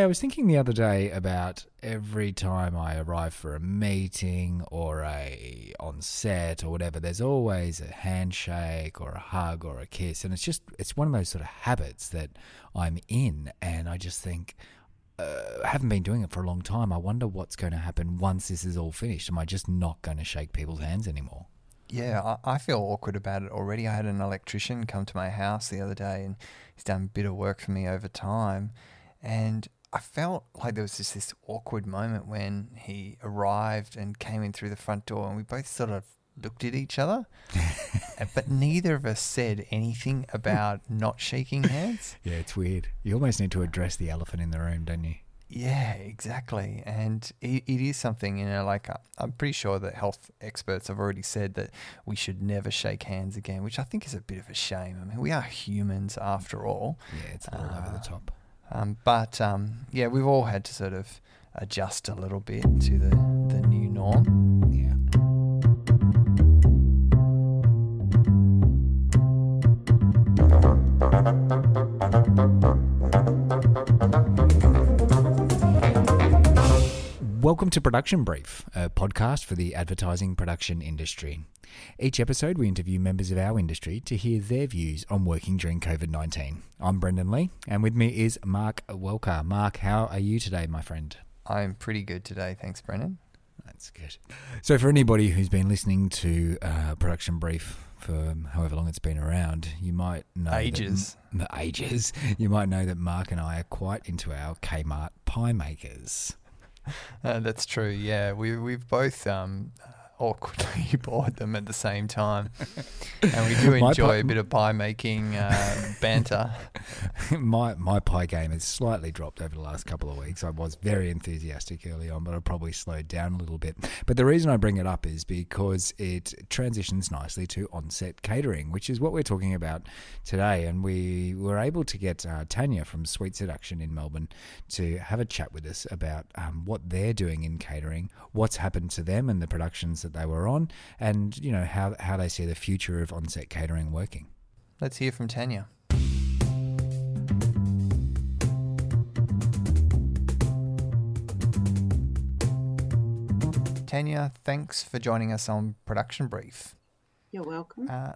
Hey, I was thinking the other day about every time I arrive for a meeting or a on set or whatever, there's always a handshake or a hug or a kiss, and it's just it's one of those sort of habits that I'm in, and I just think. Uh, I haven't been doing it for a long time. I wonder what's going to happen once this is all finished. Am I just not going to shake people's hands anymore? Yeah, I, I feel awkward about it already. I had an electrician come to my house the other day and he's done a bit of work for me over time. And I felt like there was just this awkward moment when he arrived and came in through the front door and we both sort of looked at each other. but neither of us said anything about not shaking hands. Yeah, it's weird. You almost need to address the elephant in the room, don't you? Yeah, exactly. And it, it is something, you know, like uh, I'm pretty sure that health experts have already said that we should never shake hands again, which I think is a bit of a shame. I mean, we are humans after all. Yeah, it's a little uh, over the uh, top. Um, but um, yeah, we've all had to sort of adjust a little bit to the, the new norm. Welcome to Production Brief, a podcast for the advertising production industry. Each episode, we interview members of our industry to hear their views on working during COVID 19. I'm Brendan Lee, and with me is Mark Welker. Mark, how are you today, my friend? I'm pretty good today. Thanks, Brendan. That's good. So, for anybody who's been listening to uh, Production Brief for however long it's been around, you might know ages. That, ages. You might know that Mark and I are quite into our Kmart pie makers. Uh, that's true. Yeah, we we've both um, awkwardly bought them at the same time, and we do enjoy pie, a bit of pie making uh, banter. my my pie game has slightly dropped over the last couple of weeks. I was very enthusiastic early on, but I probably slowed down a little bit. But the reason I bring it up is because it transitions nicely to on-set catering, which is what we're talking about today. And we were able to get uh, Tanya from Sweet Seduction in Melbourne to have a chat with us about um, what they're doing in catering, what's happened to them, and the productions that that they were on, and you know how how they see the future of on-set catering working. Let's hear from Tanya. Tanya, thanks for joining us on Production Brief. You're welcome. Uh,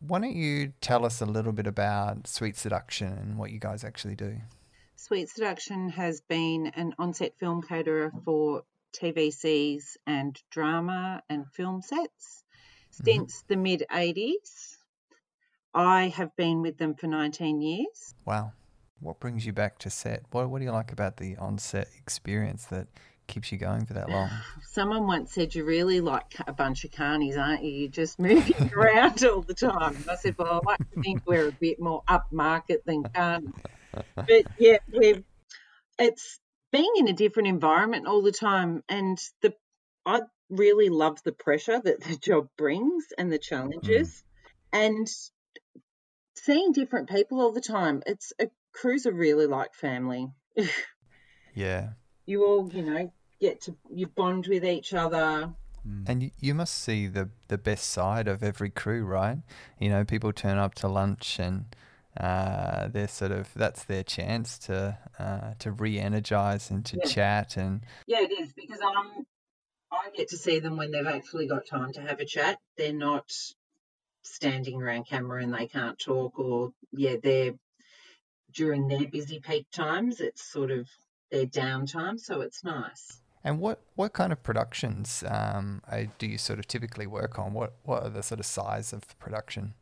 why don't you tell us a little bit about Sweet Seduction and what you guys actually do? Sweet Seduction has been an on-set film caterer for TVCs and drama and film sets since mm-hmm. the mid 80s. I have been with them for 19 years. Wow. What brings you back to set? What, what do you like about the on set experience that keeps you going for that long? Someone once said you're really like a bunch of carnies, aren't you? You're just moving around all the time. I said, well, I like to think we're a bit more upmarket than carnies. But yeah, we're it's being in a different environment all the time and the I really love the pressure that the job brings and the challenges mm. and seeing different people all the time. It's a crews are really like family. yeah. You all, you know, get to you bond with each other. Mm. And you, you must see the the best side of every crew, right? You know, people turn up to lunch and uh, they're sort of that's their chance to uh, to re-energize and to yeah. chat and yeah it is because I'm I get to see them when they've actually got time to have a chat they're not standing around camera and they can't talk or yeah they're during their busy peak times it's sort of their downtime so it's nice and what, what kind of productions um, do you sort of typically work on? What what are the sort of size of production?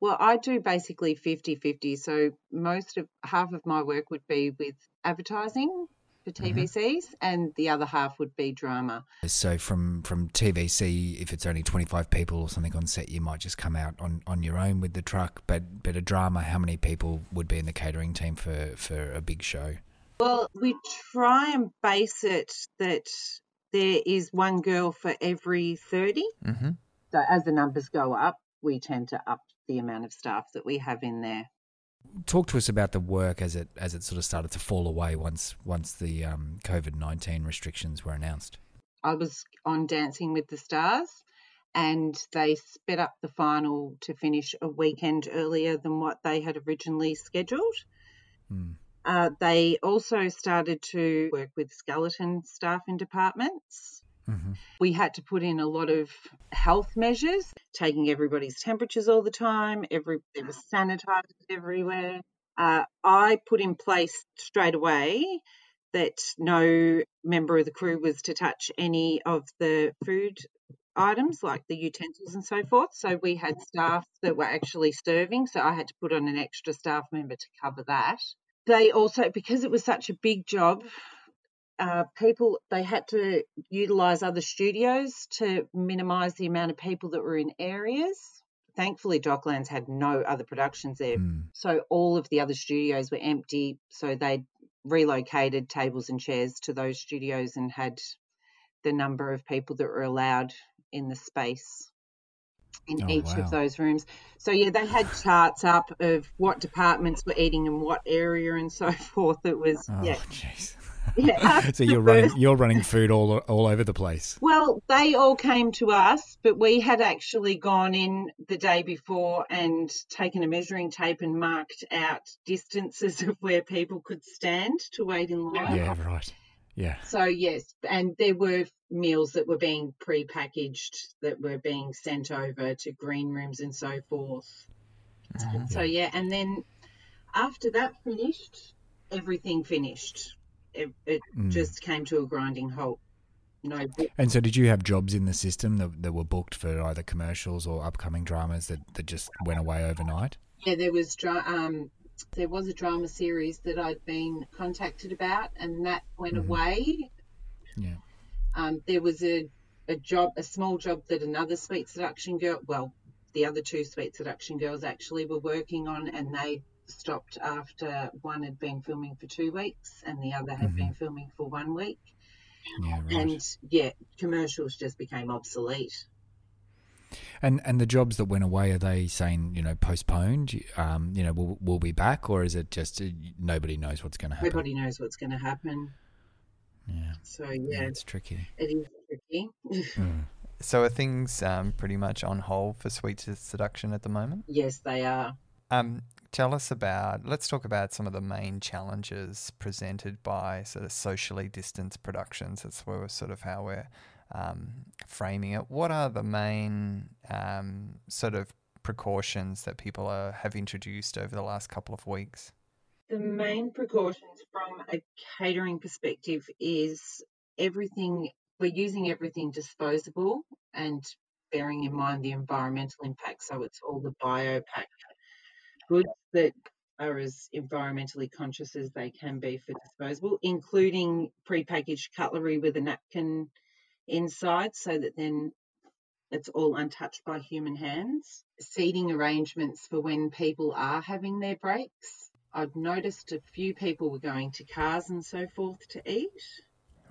Well, I do basically 50 50. So most of half of my work would be with advertising for TVCs mm-hmm. and the other half would be drama. So from from TVC if it's only 25 people or something on set you might just come out on, on your own with the truck but but a drama how many people would be in the catering team for for a big show? Well, we try and base it that there is one girl for every 30. Mm-hmm. So as the numbers go up, we tend to up the amount of staff that we have in there. Talk to us about the work as it as it sort of started to fall away once once the um, COVID nineteen restrictions were announced. I was on Dancing with the Stars, and they sped up the final to finish a weekend earlier than what they had originally scheduled. Hmm. Uh, they also started to work with skeleton staff in departments. Mm-hmm. We had to put in a lot of health measures, taking everybody's temperatures all the time. Every there was sanitizers everywhere. Uh, I put in place straight away that no member of the crew was to touch any of the food items like the utensils and so forth. So we had staff that were actually serving. So I had to put on an extra staff member to cover that. They also, because it was such a big job, uh, people they had to utilize other studios to minimize the amount of people that were in areas. Thankfully, Docklands had no other productions there, Mm. so all of the other studios were empty. So they relocated tables and chairs to those studios and had the number of people that were allowed in the space in Oh, each wow. of those rooms. So yeah, they had charts up of what departments were eating in what area and so forth. It was Oh, yeah, jeez. Yeah. so you're running you're running food all all over the place. well, they all came to us, but we had actually gone in the day before and taken a measuring tape and marked out distances of where people could stand to wait in line. Yeah, right. Yeah. So yes, and there were meals that were being pre-packaged that were being sent over to green rooms and so forth. Mm-hmm. So yeah, and then after that finished, everything finished. It, it Mm. just came to a grinding halt. No, And so, did you have jobs in the system that, that were booked for either commercials or upcoming dramas that, that just went away overnight? Yeah, there was dra- um, there was a drama series that I'd been contacted about, and that went Mhm. away. Yeah. Um, there was a a job, a small job that another sweet seduction girl, well, the other two sweet seduction girls actually were working on, and they stopped after one had been filming for two weeks and the other had Mhm. been filming for one week. Yeah, right. And yeah, commercials just became obsolete. And and the jobs that went away are they saying you know postponed? Um, you know, we'll we'll be back, or is it just uh, nobody knows what's going to happen? Nobody knows what's going to happen. Yeah, So yeah, yeah, it's tricky. it is tricky. Mm. So are things um, pretty much on hold for Sweet Seduction at the moment? yes, they are. Um, tell us about. Let's talk about some of the main challenges presented by sort of socially distanced productions. That's where we're sort of how we're um, framing it. What are the main um, sort of precautions that people are, have introduced over the last couple of weeks? The main precautions from a catering perspective is everything, we're using everything disposable and bearing in mind the environmental impact. So it's all the BioPak goods that are as environmentally conscious as they can be for disposable, including prepackaged cutlery with a napkin inside so that then it's all untouched by human hands. Seating arrangements for when people are having their breaks. I've noticed a few people were going to cars and so forth to eat,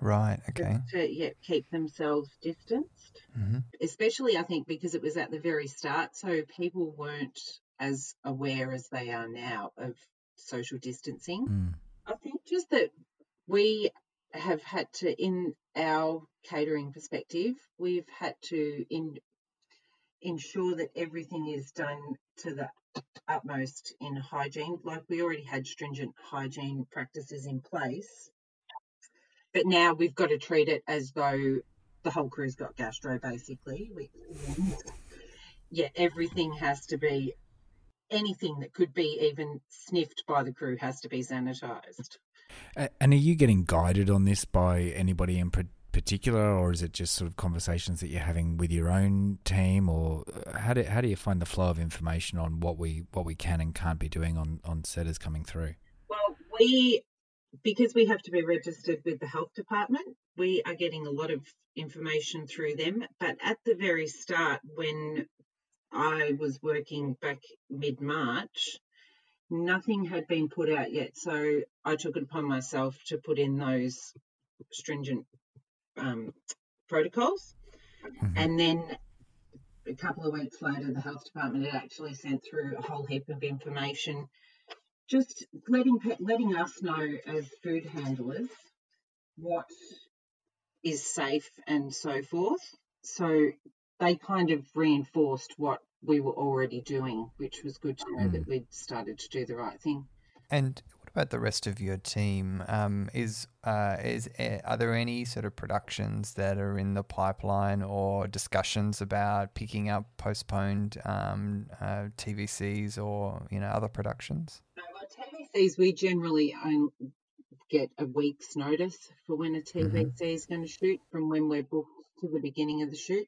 Right. Okay. to yeah, keep themselves distanced. hmm Especially, I think, because it was at the very start, so people weren't as aware as they are now of social distancing. Mm. I think just that we have had to, in our catering perspective, we've had to in, ensure that everything is done to the utmost in hygiene. Like we already had stringent hygiene practices in place, but now we've got to treat it as though the whole crew's got gastro. Basically, we, yeah, everything has to be. Anything that could be even sniffed by the crew has to be sanitised. And are you getting guided on this by anybody in particular, or is it just sort of conversations that you're having with your own team, or uh, how do how do you find the flow of information on what we what we can and can't be doing on on set is coming through? Well, we, because we have to be registered with the health department, we are getting a lot of information through them. But at the very start, when I was working back mid March, nothing had been put out yet. So I took it upon myself to put in those stringent um, protocols. Mhm. And then a couple of weeks later, the health department had actually sent through a whole heap of information just letting letting us know as food handlers what is safe and so forth. So they kind of reinforced what we were already doing, which was good to know that we'd started to do the right thing. And What about the rest of your team? Um, is uh, is uh, are there any sort of productions that are in the pipeline or discussions about picking up postponed um, uh, TVCs or you know other productions? No, well, TVCs we generally only get a week's notice for when a TVC is going to shoot from when we're booked to the beginning of the shoot.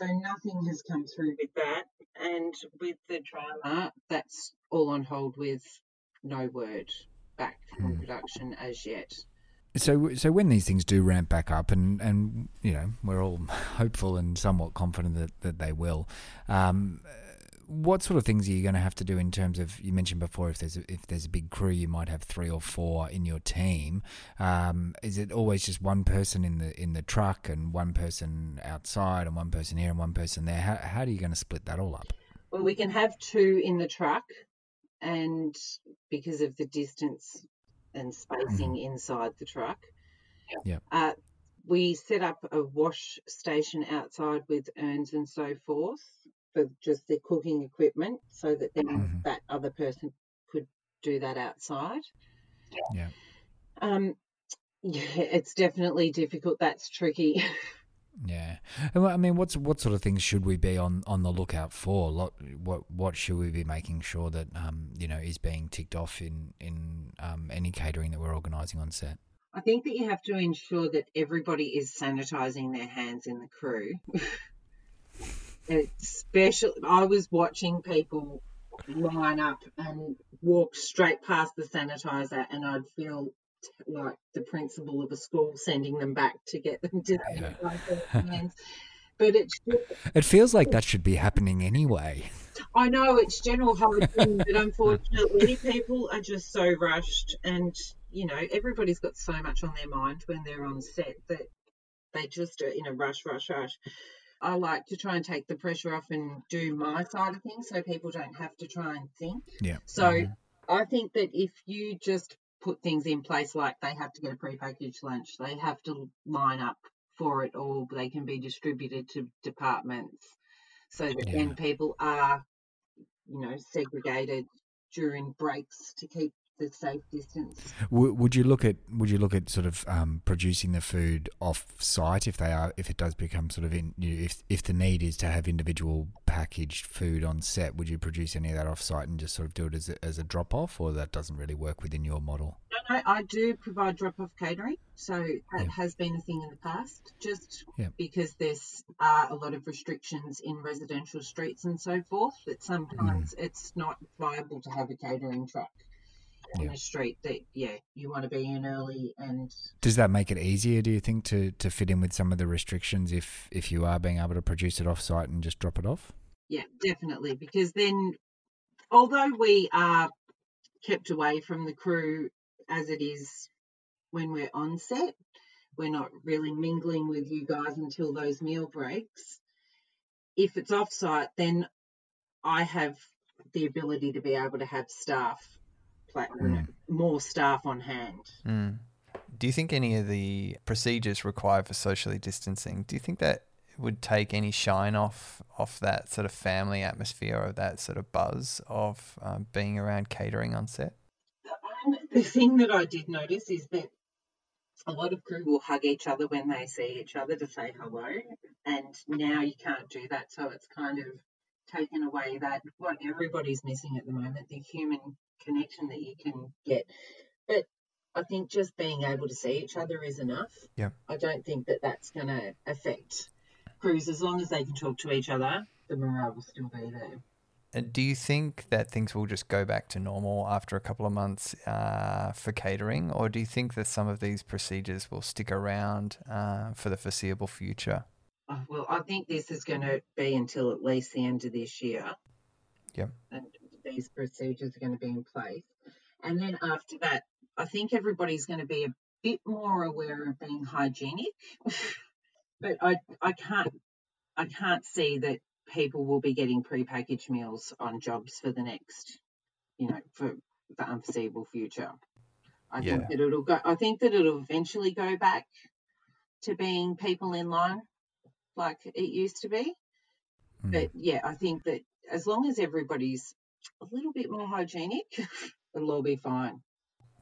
So nothing has come through with that, and with the drama, that's all on hold with no word back from production as yet. So, so when these things do ramp back up, and and you know we're all hopeful and somewhat confident that, that they will. Um, what sort of things are you going to have to do in terms of? You mentioned before if there's a, if there's a big crew, you might have three or four in your team. Um, is it always just one person in the in the truck and one person outside and one person here and one person there? How how are you going to split that all up? Well, we can have two in the truck, and because of the distance and spacing inside the truck, Yeah. uh, we set up a wash station outside with urns and so forth for just the cooking equipment, so that then Mhm. that other person could do that outside. Yeah. Um, yeah, it's definitely difficult. That's tricky. Yeah, And I mean, what's what sort of things should we be on, on the lookout for? Lot, what what should we be making sure that um you know is being ticked off in in um, any catering that we're organising on set? I think that you have to ensure that everybody is sanitizing their hands in the crew. Especially, I was watching people line up and walk straight past the sanitizer, and I'd feel t- like the principal of a school sending them back to get them to Yeah. sanitize their hands. But it's It feels like that should be happening anyway. I know it's general hygiene, but unfortunately, people are just so rushed, and you know everybody's got so much on their mind when they're on set that they just are in a rush, rush, rush. I like to try and take the pressure off and do my side of things, so people don't have to try and think. Yeah. So mm-hmm. I think that if you just put things in place like they have to get a prepackaged lunch, they have to line up for it all, they can be distributed to departments so that Yeah. then people are, you know, segregated during breaks to keep the safe distance. W- would you look at would you look at sort of um, producing the food off site if they are if it does become sort of in you if if the need is to have individual packaged food on set? Would you produce any of that off site and just sort of do it as a, as a drop off, or that doesn't really work within your model? No, no, I do provide drop off catering, so that Yeah. has been a thing in the past, just Yeah. because there's are a lot of restrictions in residential streets and so forth that sometimes it's not viable to have a catering truck in Yeah. a street that yeah you want to be in early and Does that make it easier? Do you think to, to fit in with some of the restrictions if if you are being able to produce it off site and just drop it off? yeah definitely because then although we are kept away from the crew as it is when we're on set we're not really mingling with you guys until those meal breaks if it's off site then i have the ability to be able to have staff pla- Mm. more staff on hand Mm. Do you think any of the procedures required for socially distancing? Do you think that would take any shine off off that sort of family atmosphere or that sort of buzz of um, being around catering on set? Um, the thing that I did notice is that a lot of crew will hug each other when they see each other to say hello, and now you can't do that. So it's kind of taken away that what everybody's missing at the moment the human connection that you can get. But I think just being able to see each other is enough. Yep. I don't think that that's going to affect crews as long as they can talk to each other. The morale will still be there. And do you think that things will just go back to normal after a couple of months uh, for catering, or do you think that some of these procedures will stick around uh, for the foreseeable future? Oh, well, I think this is going to be until at least the end of this year. Yep. And these procedures are going to be in place. And then after that, I think everybody's going to be a bit more aware of being hygienic. but I, I can't, I can't see that people will be getting prepackaged meals on jobs for the next, you know, for the unforeseeable future. I Yeah. think that it'll go. I think that it'll eventually go back to being people in line like it used to be. Mm. But yeah, I think that as long as everybody's a little bit more hygienic, it'll all be fine.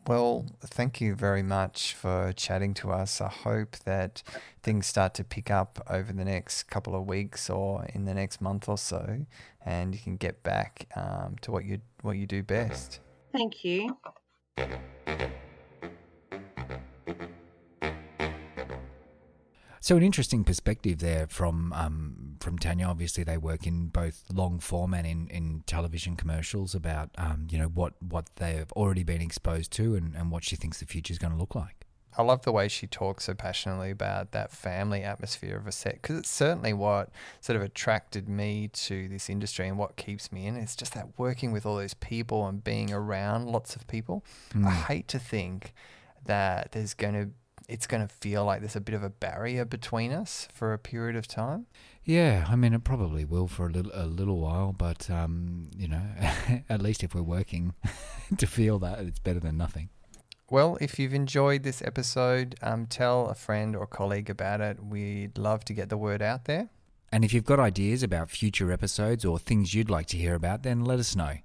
Well, thank you very much for chatting to us. I hope that things start to pick up over the next couple of weeks or in the next month or so, and you can get back um, to what you what you do best. Thank you. So an interesting perspective there from um, from Tanya. Obviously, they work in both long form and in, in television commercials about um, you know what what they've already been exposed to and, and what she thinks the future is going to look like. I love the way she talks so passionately about that family atmosphere of a set because it's certainly what sort of attracted me to this industry and what keeps me in. It's just that working with all those people and being around lots of people. Mm. I hate to think that there's going to it's going to feel like there's a bit of a barrier between us for a period of time. Yeah, I mean, it probably will for a little a little while, but um, you know, at least if we're working to feel that, it's better than nothing. Well, if you've enjoyed this episode, um, tell a friend or colleague about it. We'd love to get the word out there. And if you've got ideas about future episodes or things you'd like to hear about, then let us know.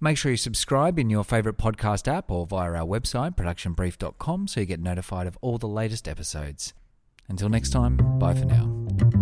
Make sure you subscribe in your favourite podcast app or via our website, productionbrief.com, so you get notified of all the latest episodes. Until next time, bye for now.